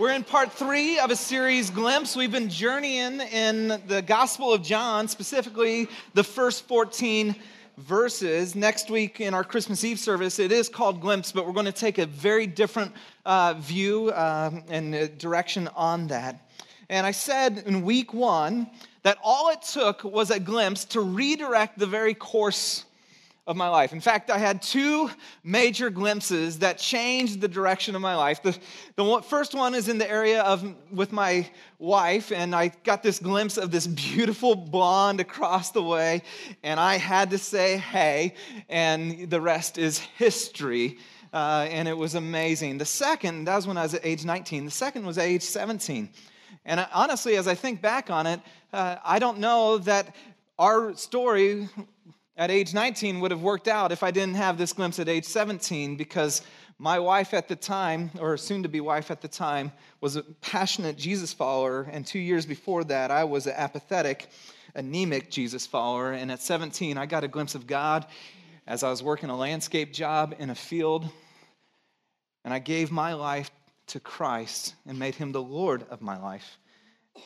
We're in part three of a series, Glimpse. We've been journeying in the Gospel of John, specifically the first 14 verses. Next week in our Christmas Eve service, it is called Glimpse, but we're going to take a very different uh, view uh, and direction on that. And I said in week one that all it took was a glimpse to redirect the very course of my life. In fact, I had two major glimpses that changed the direction of my life. The, the first one is in the area of with my wife, and I got this glimpse of this beautiful blonde across the way, and I had to say, hey, and the rest is history. Uh, and it was amazing. The second, that was when I was at age 19. The second was age 17. And honestly, as I think back on it, uh, I don't know that our story at age 19 would have worked out if I didn't have this glimpse at age 17 because my wife at the time, or soon to be wife at the time, was a passionate Jesus follower. And two years before that, I was an apathetic, anemic Jesus follower. And at 17, I got a glimpse of God as I was working a landscape job in a field. And I gave my life to Christ and made him the Lord of my life.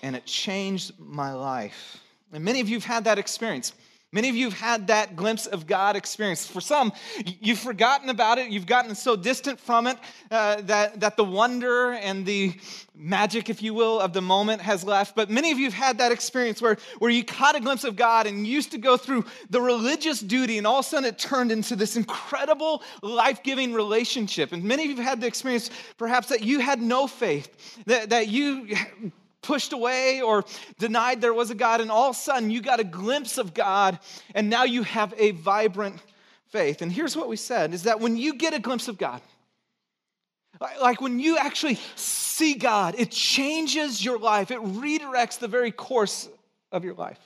And it changed my life. And many of you have had that experience. Many of you have had that glimpse of God experience. For some, you've forgotten about it. You've gotten so distant from it uh, that, that the wonder and the magic, if you will, of the moment has left. But many of you have had that experience where, where you caught a glimpse of God and used to go through the religious duty, and all of a sudden it turned into this incredible, life giving relationship. And many of you have had the experience, perhaps, that you had no faith, that, that you pushed away or denied there was a God, and all of a sudden you got a glimpse of God, and now you have a vibrant faith. And here's what we said is that when you get a glimpse of God, like when you actually see God, it changes your life, it redirects the very course of your life.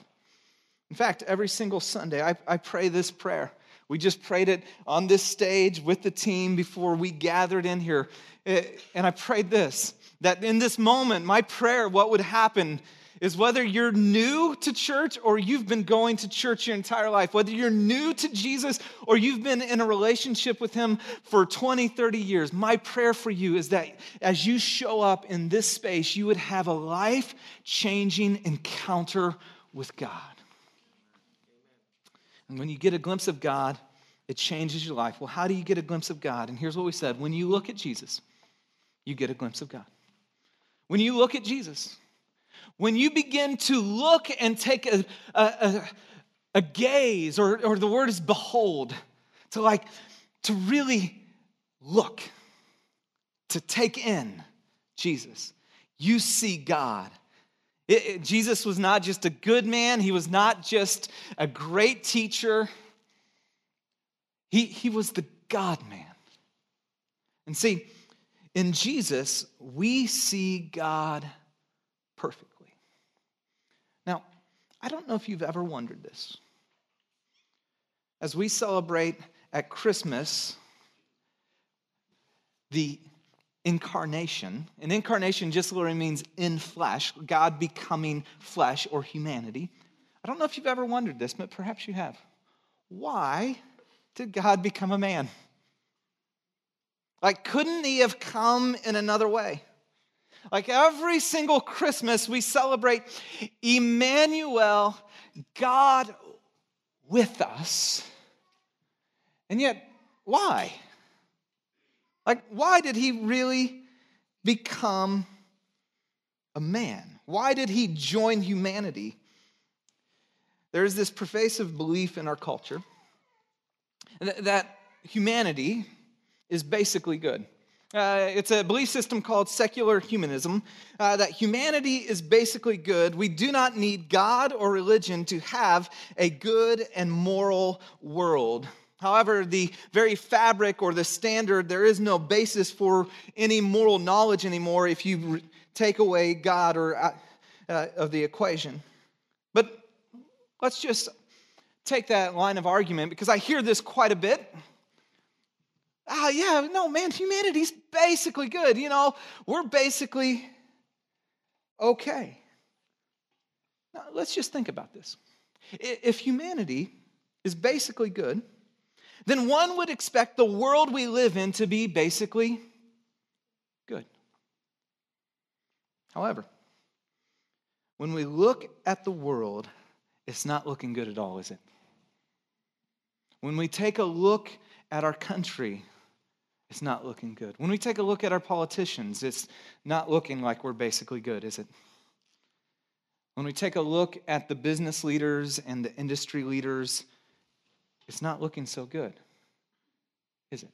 In fact, every single Sunday, I, I pray this prayer. We just prayed it on this stage with the team before we gathered in here. Eh, and I prayed this that in this moment, my prayer, what would happen is whether you're new to church or you've been going to church your entire life, whether you're new to Jesus or you've been in a relationship with Him for 20, 30 years, my prayer for you is that as you show up in this space, you would have a life changing encounter with God. And when you get a glimpse of God, it changes your life. Well, how do you get a glimpse of God? And here's what we said when you look at Jesus, you get a glimpse of God. When you look at Jesus, when you begin to look and take a, a, a, a gaze, or, or the word is behold, to like, to really look, to take in Jesus, you see God. It, it, Jesus was not just a good man, he was not just a great teacher, he, he was the God man. And see, in Jesus, we see God perfectly. Now, I don't know if you've ever wondered this. As we celebrate at Christmas the incarnation, and incarnation just literally means in flesh, God becoming flesh or humanity. I don't know if you've ever wondered this, but perhaps you have. Why did God become a man? Like, couldn't he have come in another way? Like every single Christmas, we celebrate Emmanuel, God with us. And yet, why? Like, why did he really become a man? Why did he join humanity? There's this pervasive belief in our culture that humanity, is basically good. Uh, it's a belief system called secular humanism uh, that humanity is basically good. We do not need God or religion to have a good and moral world. However, the very fabric or the standard, there is no basis for any moral knowledge anymore if you take away God or uh, uh of the equation. But let's just take that line of argument because I hear this quite a bit oh, yeah, no, man, humanity's basically good. You know, we're basically okay. Now, let's just think about this. If humanity is basically good, then one would expect the world we live in to be basically good. However, when we look at the world, it's not looking good at all, is it? When we take a look at our country, it's not looking good. When we take a look at our politicians, it's not looking like we're basically good, is it? When we take a look at the business leaders and the industry leaders, it's not looking so good, is it?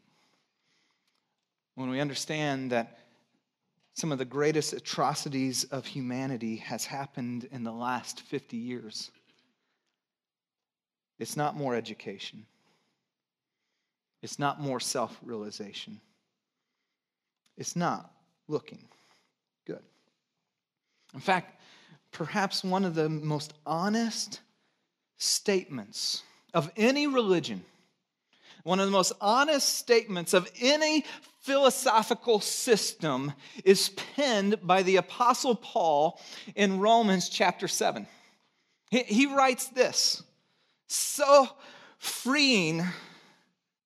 When we understand that some of the greatest atrocities of humanity has happened in the last 50 years, it's not more education. It's not more self realization. It's not looking good. In fact, perhaps one of the most honest statements of any religion, one of the most honest statements of any philosophical system is penned by the Apostle Paul in Romans chapter 7. He, writes this so freeing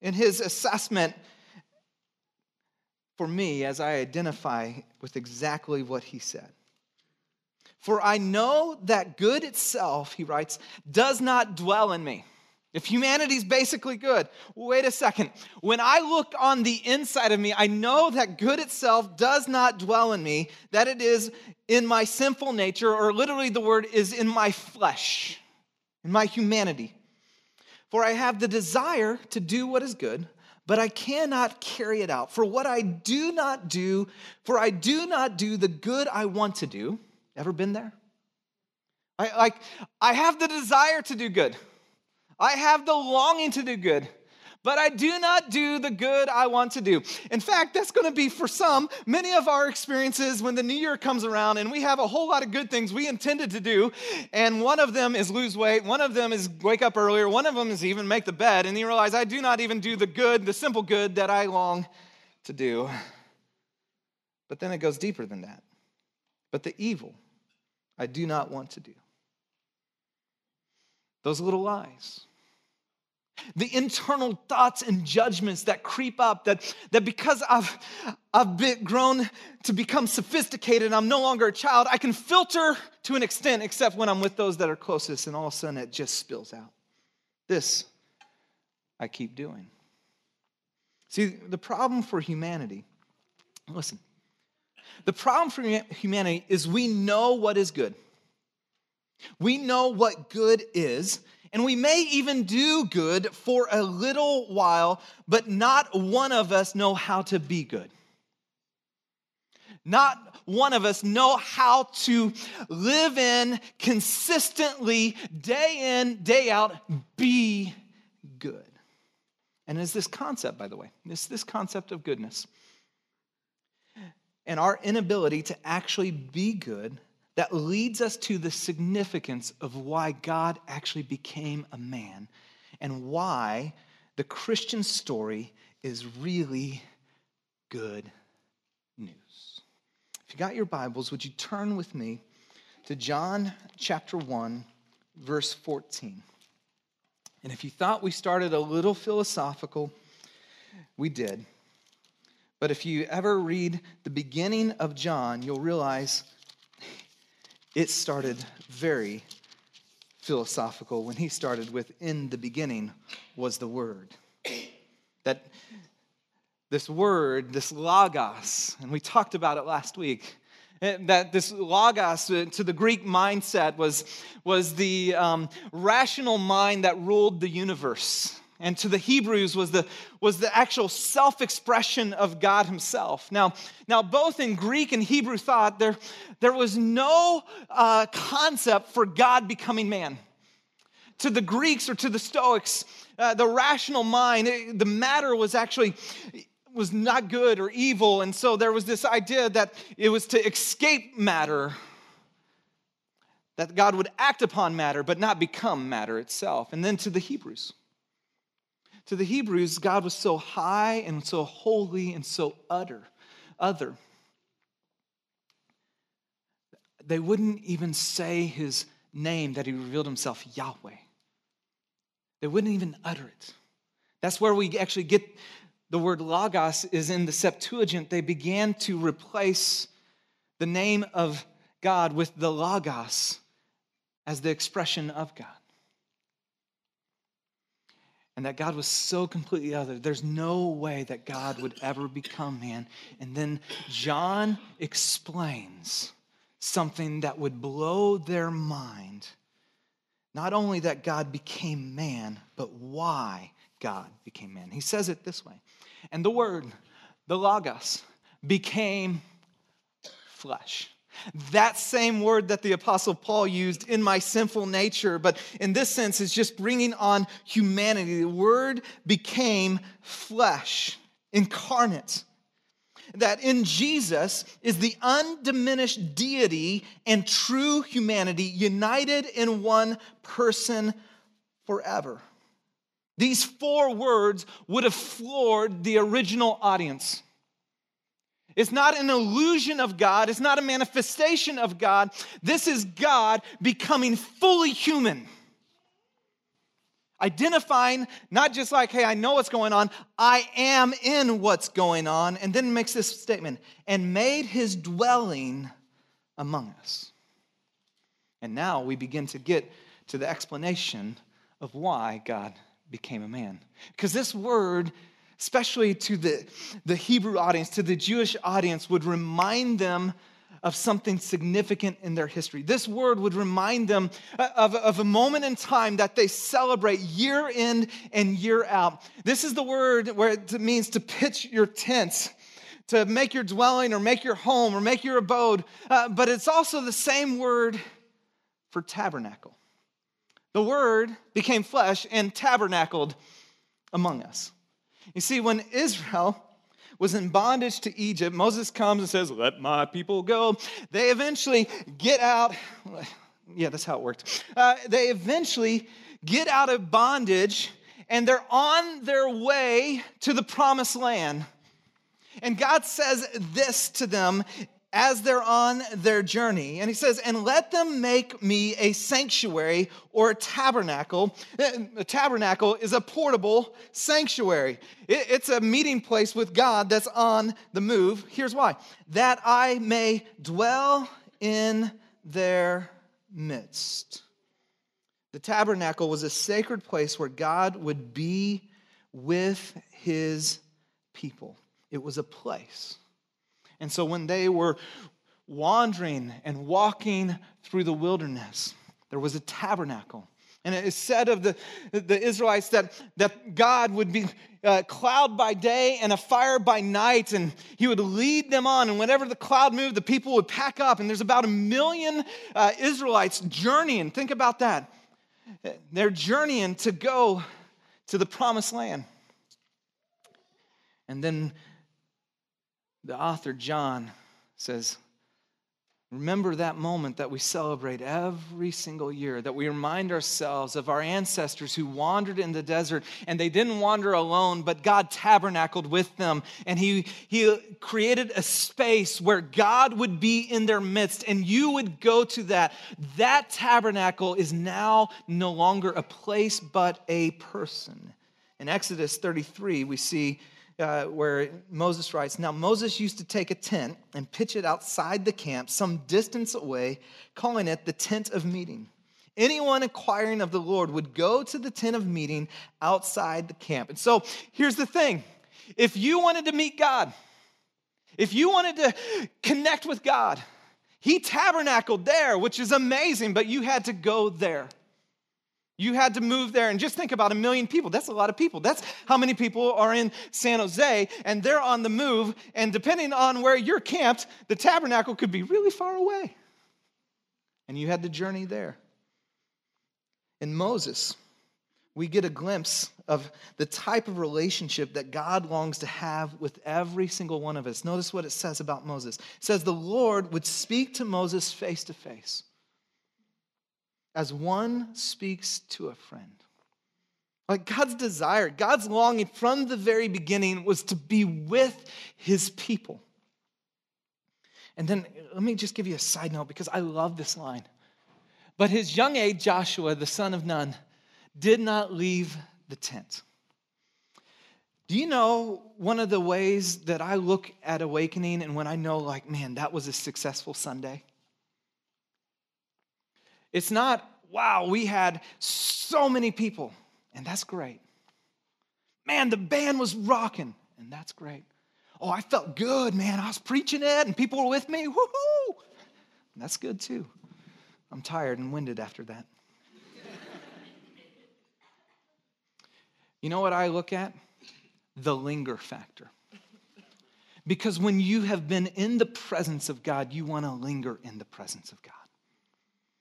in his assessment for me as I identify with exactly what he said. For I know that good itself, he writes, does not dwell in me. If humanity's basically good, wait a second. When I look on the inside of me, I know that good itself does not dwell in me, that it is in my sinful nature, or literally the word is in my flesh, in my humanity. For I have the desire to do what is good, but I cannot carry it out. For what I do not do, for I do not do the good I want to do. Ever been there? I like I have the desire to do good. I have the longing to do good but I do not do the good I want to do. In fact, that's going to be for some many of our experiences when the new year comes around and we have a whole lot of good things we intended to do. And one of them is lose weight, one of them is wake up earlier, one of them is even make the bed. And you realize I do not even do the good, the simple good that I long to do. But then it goes deeper than that. But the evil I do not want to do. Those little lies the internal thoughts and judgments that creep up that, that because I've, I've been grown to become sophisticated and I'm no longer a child, I can filter to an extent, except when I'm with those that are closest, and all of a sudden it just spills out. This I keep doing. See, the problem for humanity, listen, the problem for humanity is we know what is good. We know what good is, and we may even do good for a little while, but not one of us know how to be good. Not one of us know how to live in consistently, day in, day out, be good. And it's this concept, by the way, it's this concept of goodness. And our inability to actually be good that leads us to the significance of why God actually became a man and why the Christian story is really good news. If you got your Bibles, would you turn with me to John chapter 1, verse 14? And if you thought we started a little philosophical, we did. But if you ever read the beginning of John, you'll realize it started very philosophical when he started with, In the beginning was the Word. That this word, this logos, and we talked about it last week, eh, that this logos uh, to the Greek mindset was, was the um, rational mind that ruled the universe and to the Hebrews was the, was the actual self expression of God Himself. Now, now, both in Greek and Hebrew thought, there, there was no uh, concept for God becoming man. To the Greeks or to the Stoics, uh, the rational mind, it, the matter was actually was not good or evil, and so there was this idea that it was to escape matter, that God would act upon matter but not become matter itself. And then to the Hebrews, to the Hebrews, God was so high and so holy and so utter, other. They wouldn't even say his name that he revealed himself Yahweh. They wouldn't even utter it. That's where we actually get the word logos is in the Septuagint. They began to replace the name of God with the Logos as the expression of God. And that God was so completely other. There's no way that God would ever become man. And then John explains something that would blow their mind. Not only that God became man, but why God became man. He says it this way And the Word, the Logos, became flesh. That same word that the Apostle Paul used in my sinful nature, but in this sense is just bringing on humanity. The word became flesh, incarnate. That in Jesus is the undiminished deity and true humanity united in one person forever. These four words would have floored the original audience. It's not an illusion of God, it's not a manifestation of God. This is God becoming fully human. Identifying, not just like, hey, I know what's going on, I am in what's going on, and then makes this statement, and made his dwelling among us. And now we begin to get to the explanation of why God became a man. Because this word especially to the, the Hebrew audience, to the Jewish audience, would remind them of something significant in their history. This word would remind them of, of a moment in time that they celebrate year in and year out. This is the word where it means to pitch your tents to make your dwelling or make your home or make your abode. Uh, but it's also the same word for tabernacle. The word became flesh and tabernacled among us. You see, when Israel was in bondage to Egypt, Moses comes and says, Let my people go. They eventually get out. Yeah, that's how it worked. Uh, they eventually get out of bondage and they're on their way to the promised land. And God says this to them as they're on their journey. And he says, And let them make me a sanctuary or a tabernacle. Eh, a tabernacle is a portable sanctuary, it's a meeting place with God that's on the move. Here's why that I may dwell in their midst. The tabernacle was a sacred place where God would be with his people, it was a place and so when they were wandering and walking through the wilderness, there was a tabernacle. And it is said of the, the Israelites that, that God would be a uh, cloud by day and a fire by night, and He would lead them on. And whenever the cloud moved, the people would pack up. And there's about a million uh, Israelites journeying. Think about that. They're journeying to go to the promised land. And then the author, John, says, Remember that moment that we celebrate every single year, that we remind ourselves of our ancestors who wandered in the desert and they didn't wander alone, but God tabernacled with them and He, he created a space where God would be in their midst and you would go to that. That tabernacle is now no longer a place but a person. In Exodus 33, we see uh, where Moses writes Now Moses used to take a tent and pitch it outside the camp, some distance away, calling it the tent of meeting. Anyone inquiring of the Lord would go to the tent of meeting outside the camp. And so here's the thing if you wanted to meet God, if you wanted to connect with God, He tabernacled there, which is amazing, but you had to go there. You had to move there and just think about a million people. That's a lot of people. That's how many people are in San Jose and they're on the move. And depending on where you're camped, the tabernacle could be really far away. And you had to journey there. In Moses, we get a glimpse of the type of relationship that God longs to have with every single one of us. Notice what it says about Moses. It says the Lord would speak to Moses face to face as one speaks to a friend. Like God's desire, God's longing from the very beginning was to be with his people. And then let me just give you a side note because I love this line. But his young aide, Joshua, the son of Nun, did not leave the tent. Do you know one of the ways that I look at awakening and when I know, like, man, that was a successful Sunday? It's not, wow, we had so many people, and that's great. Man, the band was rocking, and that's great. Oh, I felt good, man. I was preaching it, and people were with me. Woohoo! That's good too. I'm tired and winded after that. you know what I look at? The linger factor. Because when you have been in the presence of God, you want to linger in the presence of God.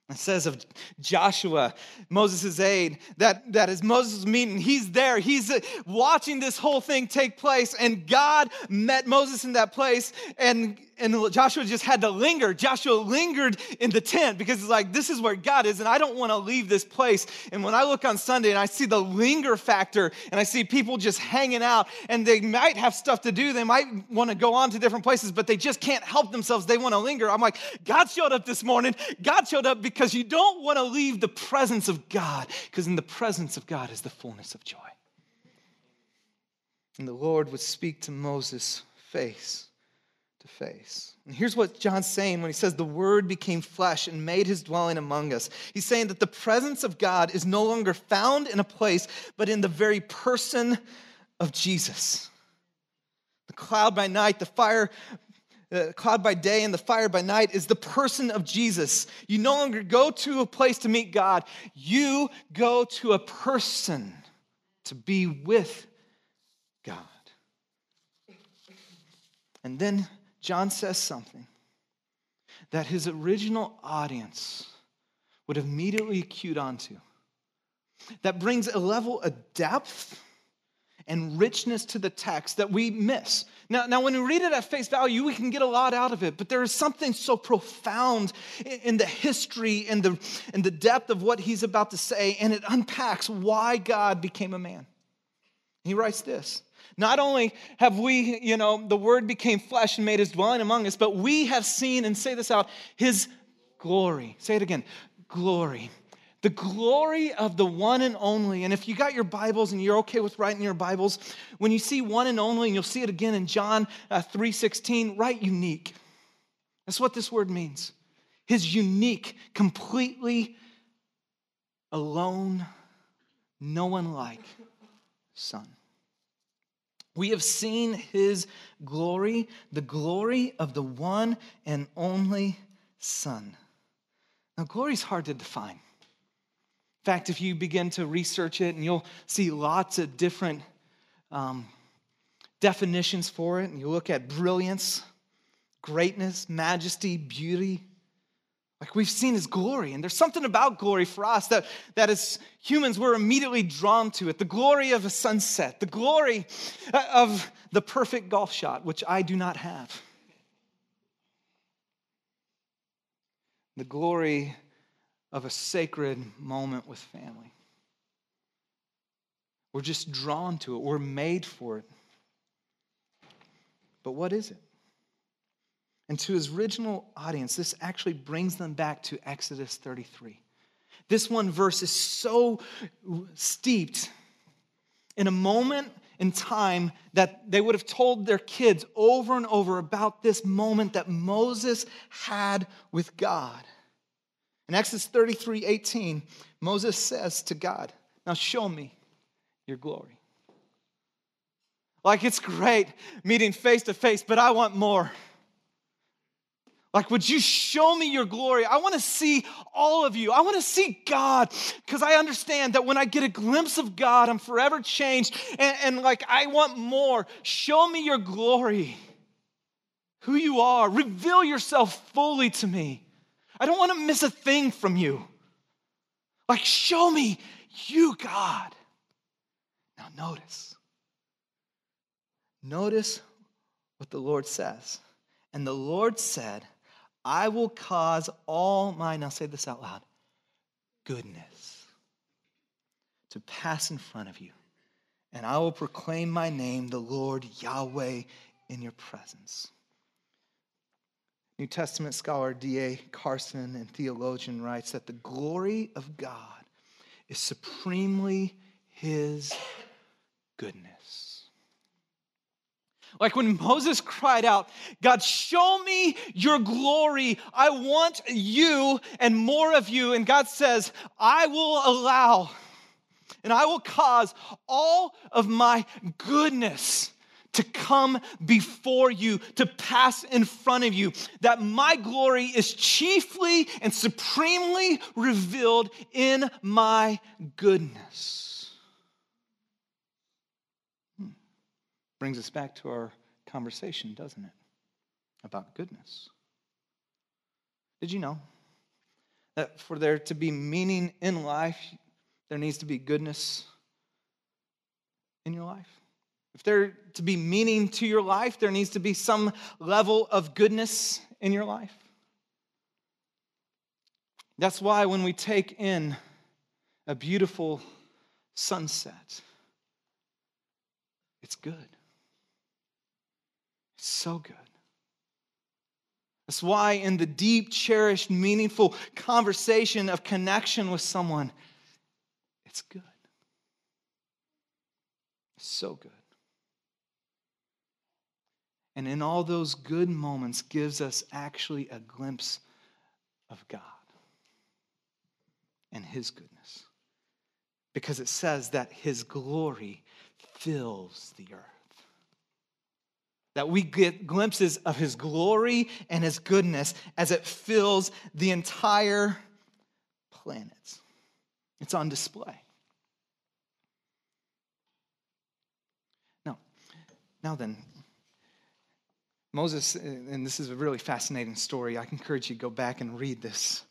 It says of Joshua, Moses' aide, that, that as Moses meeting, he's there. He's uh, watching this whole thing take place, and God met Moses in that place, and and Joshua just had to linger. Joshua lingered in the tent because it's like, this is where God is, and I don't want to leave this place. And when I look on Sunday and I see the linger factor, and I see people just hanging out, and they might have stuff to do, they might want to go on to different places, but they just can't help themselves. They want to linger. I'm like, God showed up this morning. God showed up because you don't want to leave the presence of God, because in the presence of God is the fullness of joy. And the Lord would speak to Moses face face. And here's what John's saying when he says, The Word became flesh and made his dwelling among us. He's saying that the presence of God is no longer found in a place, but in the very person of Jesus. The cloud by night, the fire the cloud by day and the fire by night is the person of Jesus. You no longer go to a place to meet God, you go to a person to be with God. And then John says something that his original audience would immediately cued onto. That brings a level of depth and richness to the text that we miss. Now, now, when we read it at face value, we can get a lot out of it, but there is something so profound in the history and the, and the depth of what he's about to say, and it unpacks why God became a man. He writes this not only have we, you know, the word became flesh and made his dwelling among us, but we have seen, and say this out, his glory. Say it again glory. The glory of the one and only. And if you got your Bibles and you're okay with writing your Bibles, when you see one and only, and you'll see it again in John uh, 3:16, write unique. That's what this word means. His unique, completely alone, no one like Son. We have seen his glory, the glory of the one and only Son. Now, glory is hard to define. In fact, if you begin to research it, and you'll see lots of different um, definitions for it, and you look at brilliance, greatness, majesty, beauty, like we've seen his glory, and there's something about glory for us that, that as humans we're immediately drawn to it. The glory of a sunset, the glory uh, of the perfect golf shot, which I do not have. The glory of a sacred moment with family. We're just drawn to it, we're made for it. But what is it? And to his original audience, this actually brings them back to Exodus 33. This one verse is so steeped in a moment in time that they would have told their kids over and over about this moment that Moses had with God. In Exodus 33 18, Moses says to God, Now show me your glory. Like it's great meeting face to face, but I want more. Like, would you show me your glory? I want to see all of you. I want to see God because I understand that when I get a glimpse of God, I'm forever changed. And, and, like, I want more. Show me your glory, who you are. Reveal yourself fully to me. I don't want to miss a thing from you. Like, show me you, God. Now, notice. Notice what the Lord says. And the Lord said, I will cause all my, now say this out loud, goodness to pass in front of you. And I will proclaim my name, the Lord Yahweh, in your presence. New Testament scholar D.A. Carson and theologian writes that the glory of God is supremely his goodness. Like when Moses cried out, God, show me your glory. I want you and more of you. And God says, I will allow and I will cause all of my goodness to come before you, to pass in front of you, that my glory is chiefly and supremely revealed in my goodness. Brings us back to our conversation, doesn't it? About goodness. Did you know that for there to be meaning in life, there needs to be goodness in your life? If there to be meaning to your life, there needs to be some level of goodness in your life. That's why when we take in a beautiful sunset, it's good. So good. That's why, in the deep, cherished, meaningful conversation of connection with someone, it's good. So good. And in all those good moments, gives us actually a glimpse of God and His goodness. Because it says that His glory fills the earth that we get glimpses of his glory and his goodness as it fills the entire planet. It's on display. Now, now then, Moses, and this is a really fascinating story. I encourage you to go back and read this.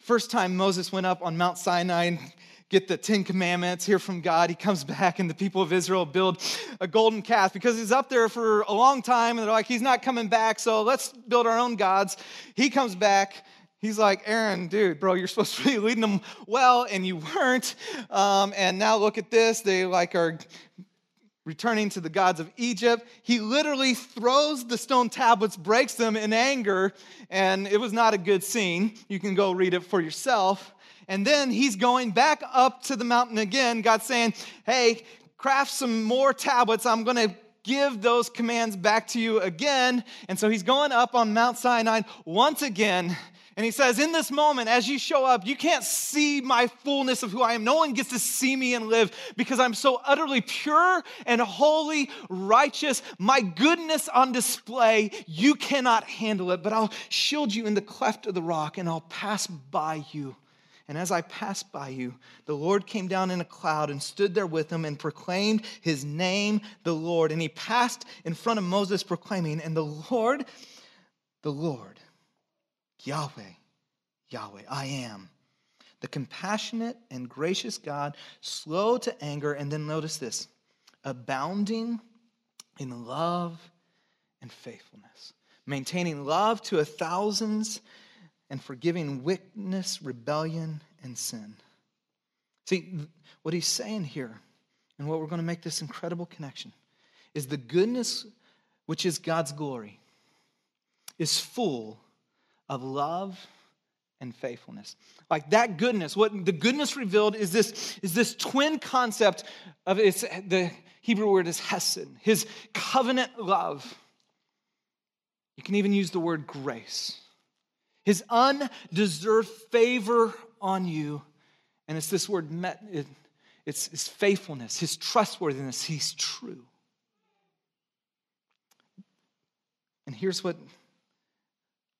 First time Moses went up on Mount Sinai get the Ten Commandments, hear from God. He comes back, and the people of Israel build a golden calf because he's up there for a long time, and they're like, he's not coming back, so let's build our own gods. He comes back. He's like, Aaron, dude, bro, you're supposed to be leading them well, and you weren't. Um, and now look at this. They like are returning to the gods of Egypt. He literally throws the stone tablets, breaks them in anger, and it was not a good scene. You can go read it for yourself. And then he's going back up to the mountain again. God saying, Hey, craft some more tablets. I'm going to give those commands back to you again. And so he's going up on Mount Sinai once again. And he says, In this moment, as you show up, you can't see my fullness of who I am. No one gets to see me and live because I'm so utterly pure and holy, righteous. My goodness on display, you cannot handle it. But I'll shield you in the cleft of the rock and I'll pass by you. And as I passed by you, the Lord came down in a cloud and stood there with him and proclaimed his name, the Lord. And he passed in front of Moses, proclaiming, And the Lord, the Lord, Yahweh, Yahweh, I am, the compassionate and gracious God, slow to anger. And then notice this abounding in love and faithfulness, maintaining love to a thousands and forgiving wickedness, rebellion, and sin. See, what he's saying here, and what we're going to make this incredible connection, is the goodness, which is God's glory, is full of love and faithfulness. Like that goodness, what the goodness revealed is this, is this twin concept of it's the Hebrew word is hesed, his covenant love. You can even use the word grace his undeserved favor on you. And it's this word met, it, it's his faithfulness, his trustworthiness. He's true. And here's what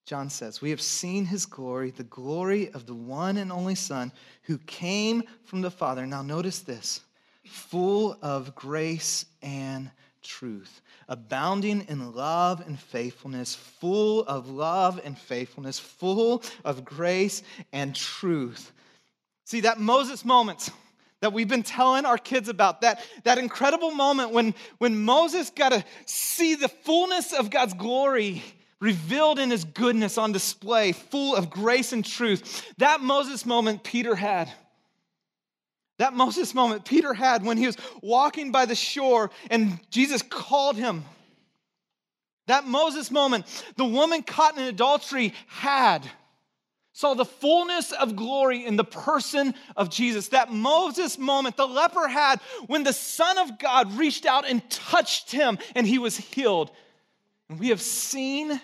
John says We have seen his glory, the glory of the one and only Son who came from the Father. Now, notice this full of grace and truth, abounding in love and faithfulness, full of love and faithfulness, full of grace and truth. See, that Moses moment that we've been telling our kids about, that, that incredible moment when, when Moses got to see the fullness of God's glory revealed in his goodness on display, full of grace and truth. That Moses moment Peter had. That Moses moment Peter had when he was walking by the shore and Jesus called him. That Moses moment the woman caught in adultery had. saw the fullness of glory in the person of Jesus. That Moses moment the leper had when the Son of God reached out and touched him and he was healed. And we have seen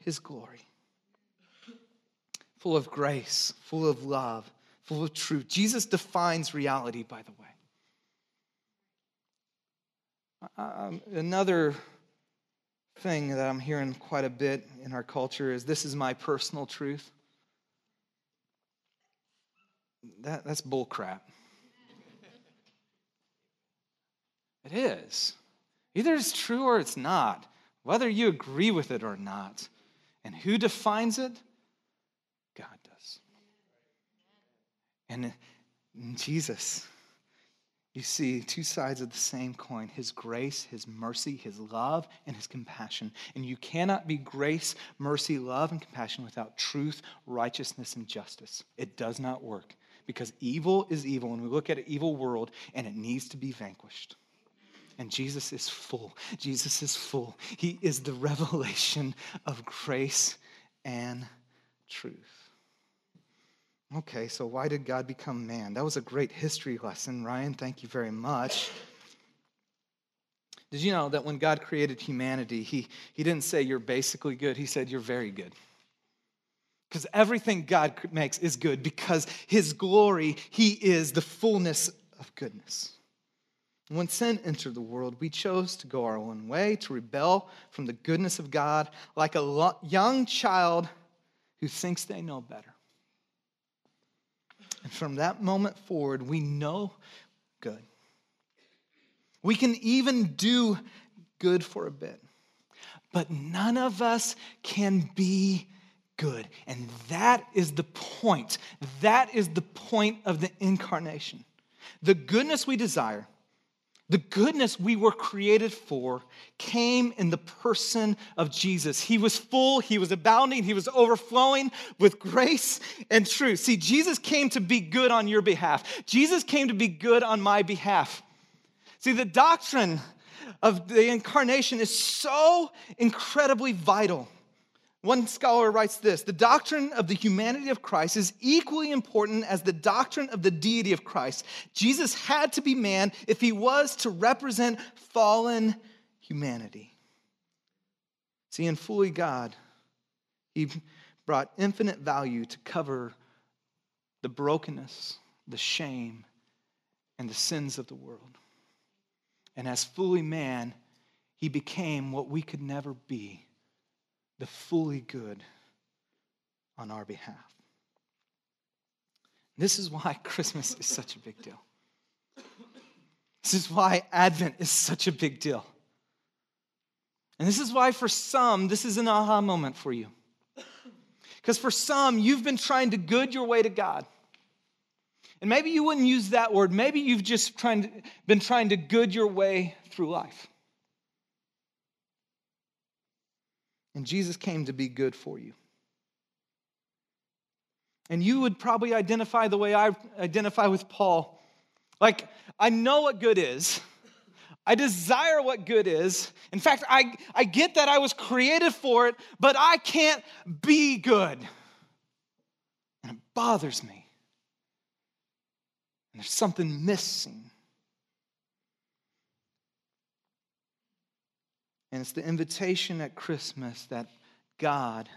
his glory. Full of grace, full of love, full of truth. Jesus defines reality, by the way. Um, another thing that I'm hearing quite a bit in our culture is this is my personal truth. That, that's bullcrap. It is. Either it's true or it's not, whether you agree with it or not. And who defines it? God does. And Jesus you see two sides of the same coin his grace, his mercy, his love, and his compassion. And you cannot be grace, mercy, love, and compassion without truth, righteousness, and justice. It does not work because evil is evil. And we look at an evil world and it needs to be vanquished. And Jesus is full. Jesus is full. He is the revelation of grace and truth. Okay, so why did God become man? That was a great history lesson, Ryan. Thank you very much. Did you know that when God created humanity, he, he didn't say you're basically good, He said you're very good. Because everything God makes is good because His glory, He is the fullness of goodness. When sin entered the world, we chose to go our own way, to rebel from the goodness of God, like a young child who thinks they know better. And from that moment forward, we know good. We can even do good for a bit. But none of us can be good. And that is the point. That is the point of the incarnation. The goodness we desire the goodness we were created for came in the person of Jesus. He was full, he was abounding, he was overflowing with grace and truth. See, Jesus came to be good on your behalf. Jesus came to be good on my behalf. See, the doctrine of the incarnation is so incredibly vital. One scholar writes this The doctrine of the humanity of Christ is equally important as the doctrine of the deity of Christ. Jesus had to be man if he was to represent fallen humanity. See, in fully God, he brought infinite value to cover the brokenness, the shame, and the sins of the world. And as fully man, he became what we could never be the fully good on our behalf. This is why Christmas is such a big deal. This is why Advent is such a big deal. And this is why, for some, this is an aha moment for you. Because for some, you've been trying to good your way to God. And maybe you wouldn't use that word. Maybe you've just trying to, been trying to good your way through life. And Jesus came to be good for you. And you would probably identify the way I identify with Paul. Like, I know what good is. I desire what good is. In fact, I, I get that I was created for it, but I can't be good. And it bothers me. And there's something missing. And it's the invitation at Christmas that God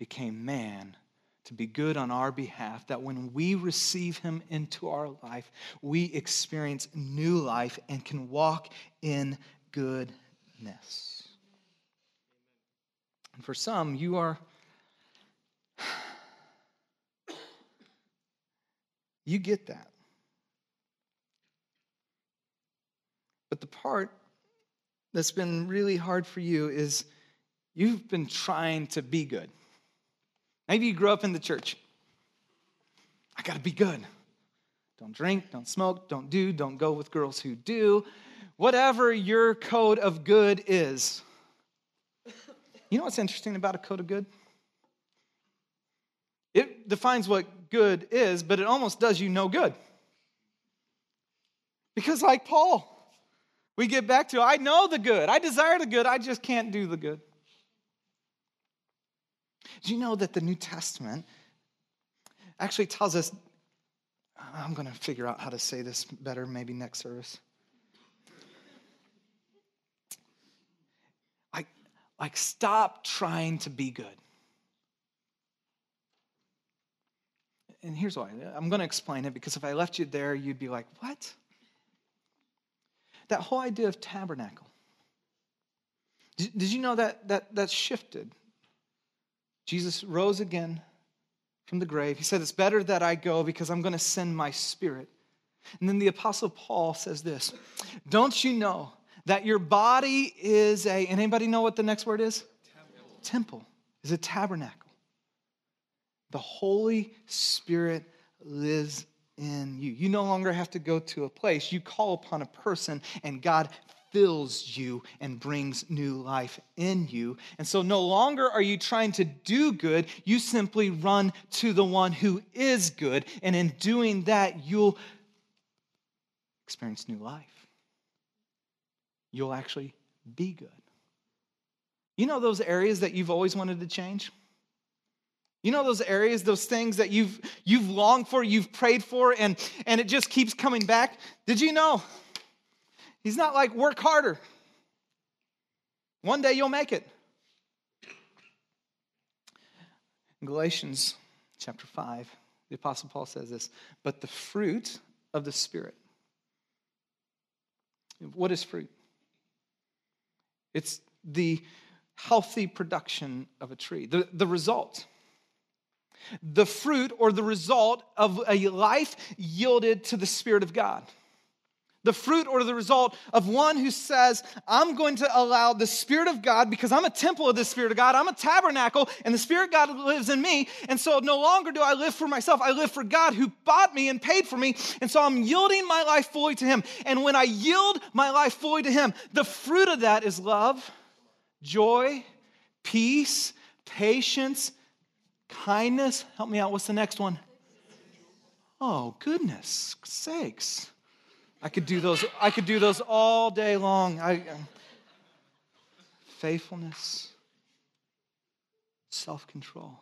became man to be good on our behalf, that when we receive him into our life, we experience new life and can walk in goodness. And for some, you are. You get that. But the part that's been really hard for you is you've been trying to be good. Maybe you grew up in the church. I got to be good. Don't drink, don't smoke, don't do, don't go with girls who do. Whatever your code of good is. You know what's interesting about a code of good? It defines what good is, but it almost does you no good. Because, like Paul, we get back to I know the good, I desire the good, I just can't do the good. Do you know that the New Testament actually tells us I'm going to figure out how to say this better maybe next service. Like, like stop trying to be good. And here's why. I'm going to explain it because if I left you there, you'd be like, what? That whole idea of tabernacle. Did, you know that, that that shifted? Jesus rose again from the grave. He said, It's better that I go because I'm going to send my spirit. And then the Apostle Paul says this Don't you know that your body is a, and anybody know what the next word is? Temple. Temple is a tabernacle. The Holy Spirit lives in you. You no longer have to go to a place. You call upon a person, and God fills you and brings new life in you. And so no longer are you trying to do good, you simply run to the one who is good. And in doing that, you'll experience new life. You'll actually be good. You know those areas that you've always wanted to change? You know those areas, those things that you've you've longed for, you've prayed for, and, and it just keeps coming back? Did you know He's not like, work harder. One day you'll make it. In Galatians chapter 5, the Apostle Paul says this, but the fruit of the Spirit. What is fruit? It's the healthy production of a tree, the, the result. The fruit or the result of a life yielded to the Spirit of God the fruit or the result of one who says, I'm going to allow the Spirit of God, because I'm a temple of the Spirit of God, I'm a tabernacle, and the Spirit of God lives in me. And so no longer do I live for myself, I live for God who bought me and paid for me. And so I'm yielding my life fully to Him. And when I yield my life fully to Him, the fruit of that is love, joy, peace, patience, kindness. Help me out. What's the next one? Oh, goodness sakes. I could do those, I could do those all day long. I, um, faithfulness, self control.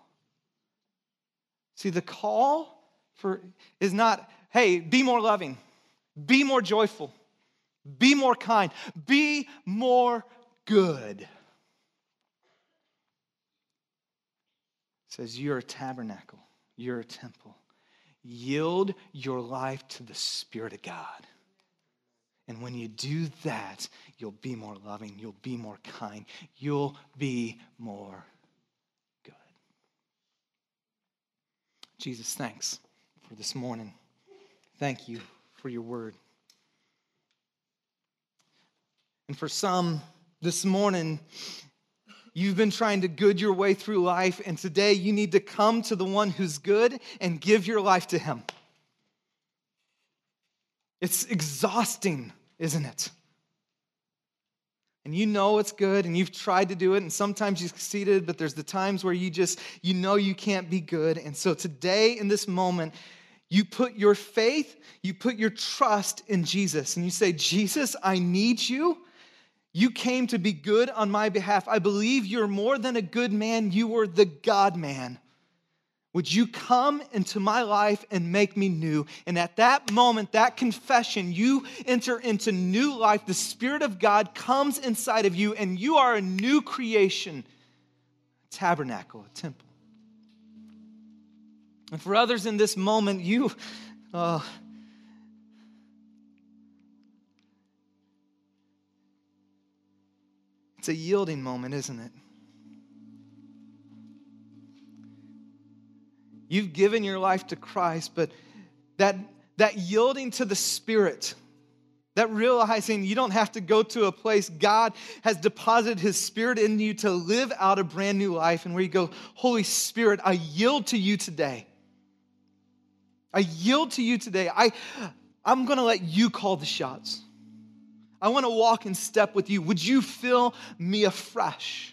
See, the call for is not, hey, be more loving, be more joyful, be more kind, be more good. Says you're a tabernacle, you're a temple. Yield your life to the Spirit of God. And when you do that, you'll be more loving, you'll be more kind, you'll be more good. Jesus, thanks for this morning. Thank you for your word. And for some this morning, You've been trying to good your way through life, and today you need to come to the one who's good and give your life to him. It's exhausting, isn't it? And you know it's good and you've tried to do it and sometimes you succeeded, but there's the times where you just, you know you can't be good. And so today in this moment, you put your faith, you put your trust in Jesus and you say, Jesus, I need you. You came to be good on my behalf. I believe you're more than a good man, you were the God man. Would you come into my life and make me new? And at that moment, that confession, you enter into new life. The Spirit of God comes inside of you, and you are a new creation a tabernacle, a temple. And for others in this moment, you, uh, it's a yielding moment, isn't it? You've given your life to Christ, but that, that yielding to the Spirit, that realizing you don't have to go to a place God has deposited His Spirit in you to live out a brand new life, and where you go, Holy Spirit, I yield to you today. I yield to you today. I, I'm going to let you call the shots. I want to walk in step with you. Would you fill me afresh?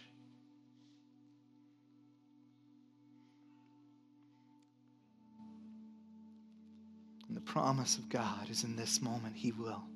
And the promise of God is in this moment, He will.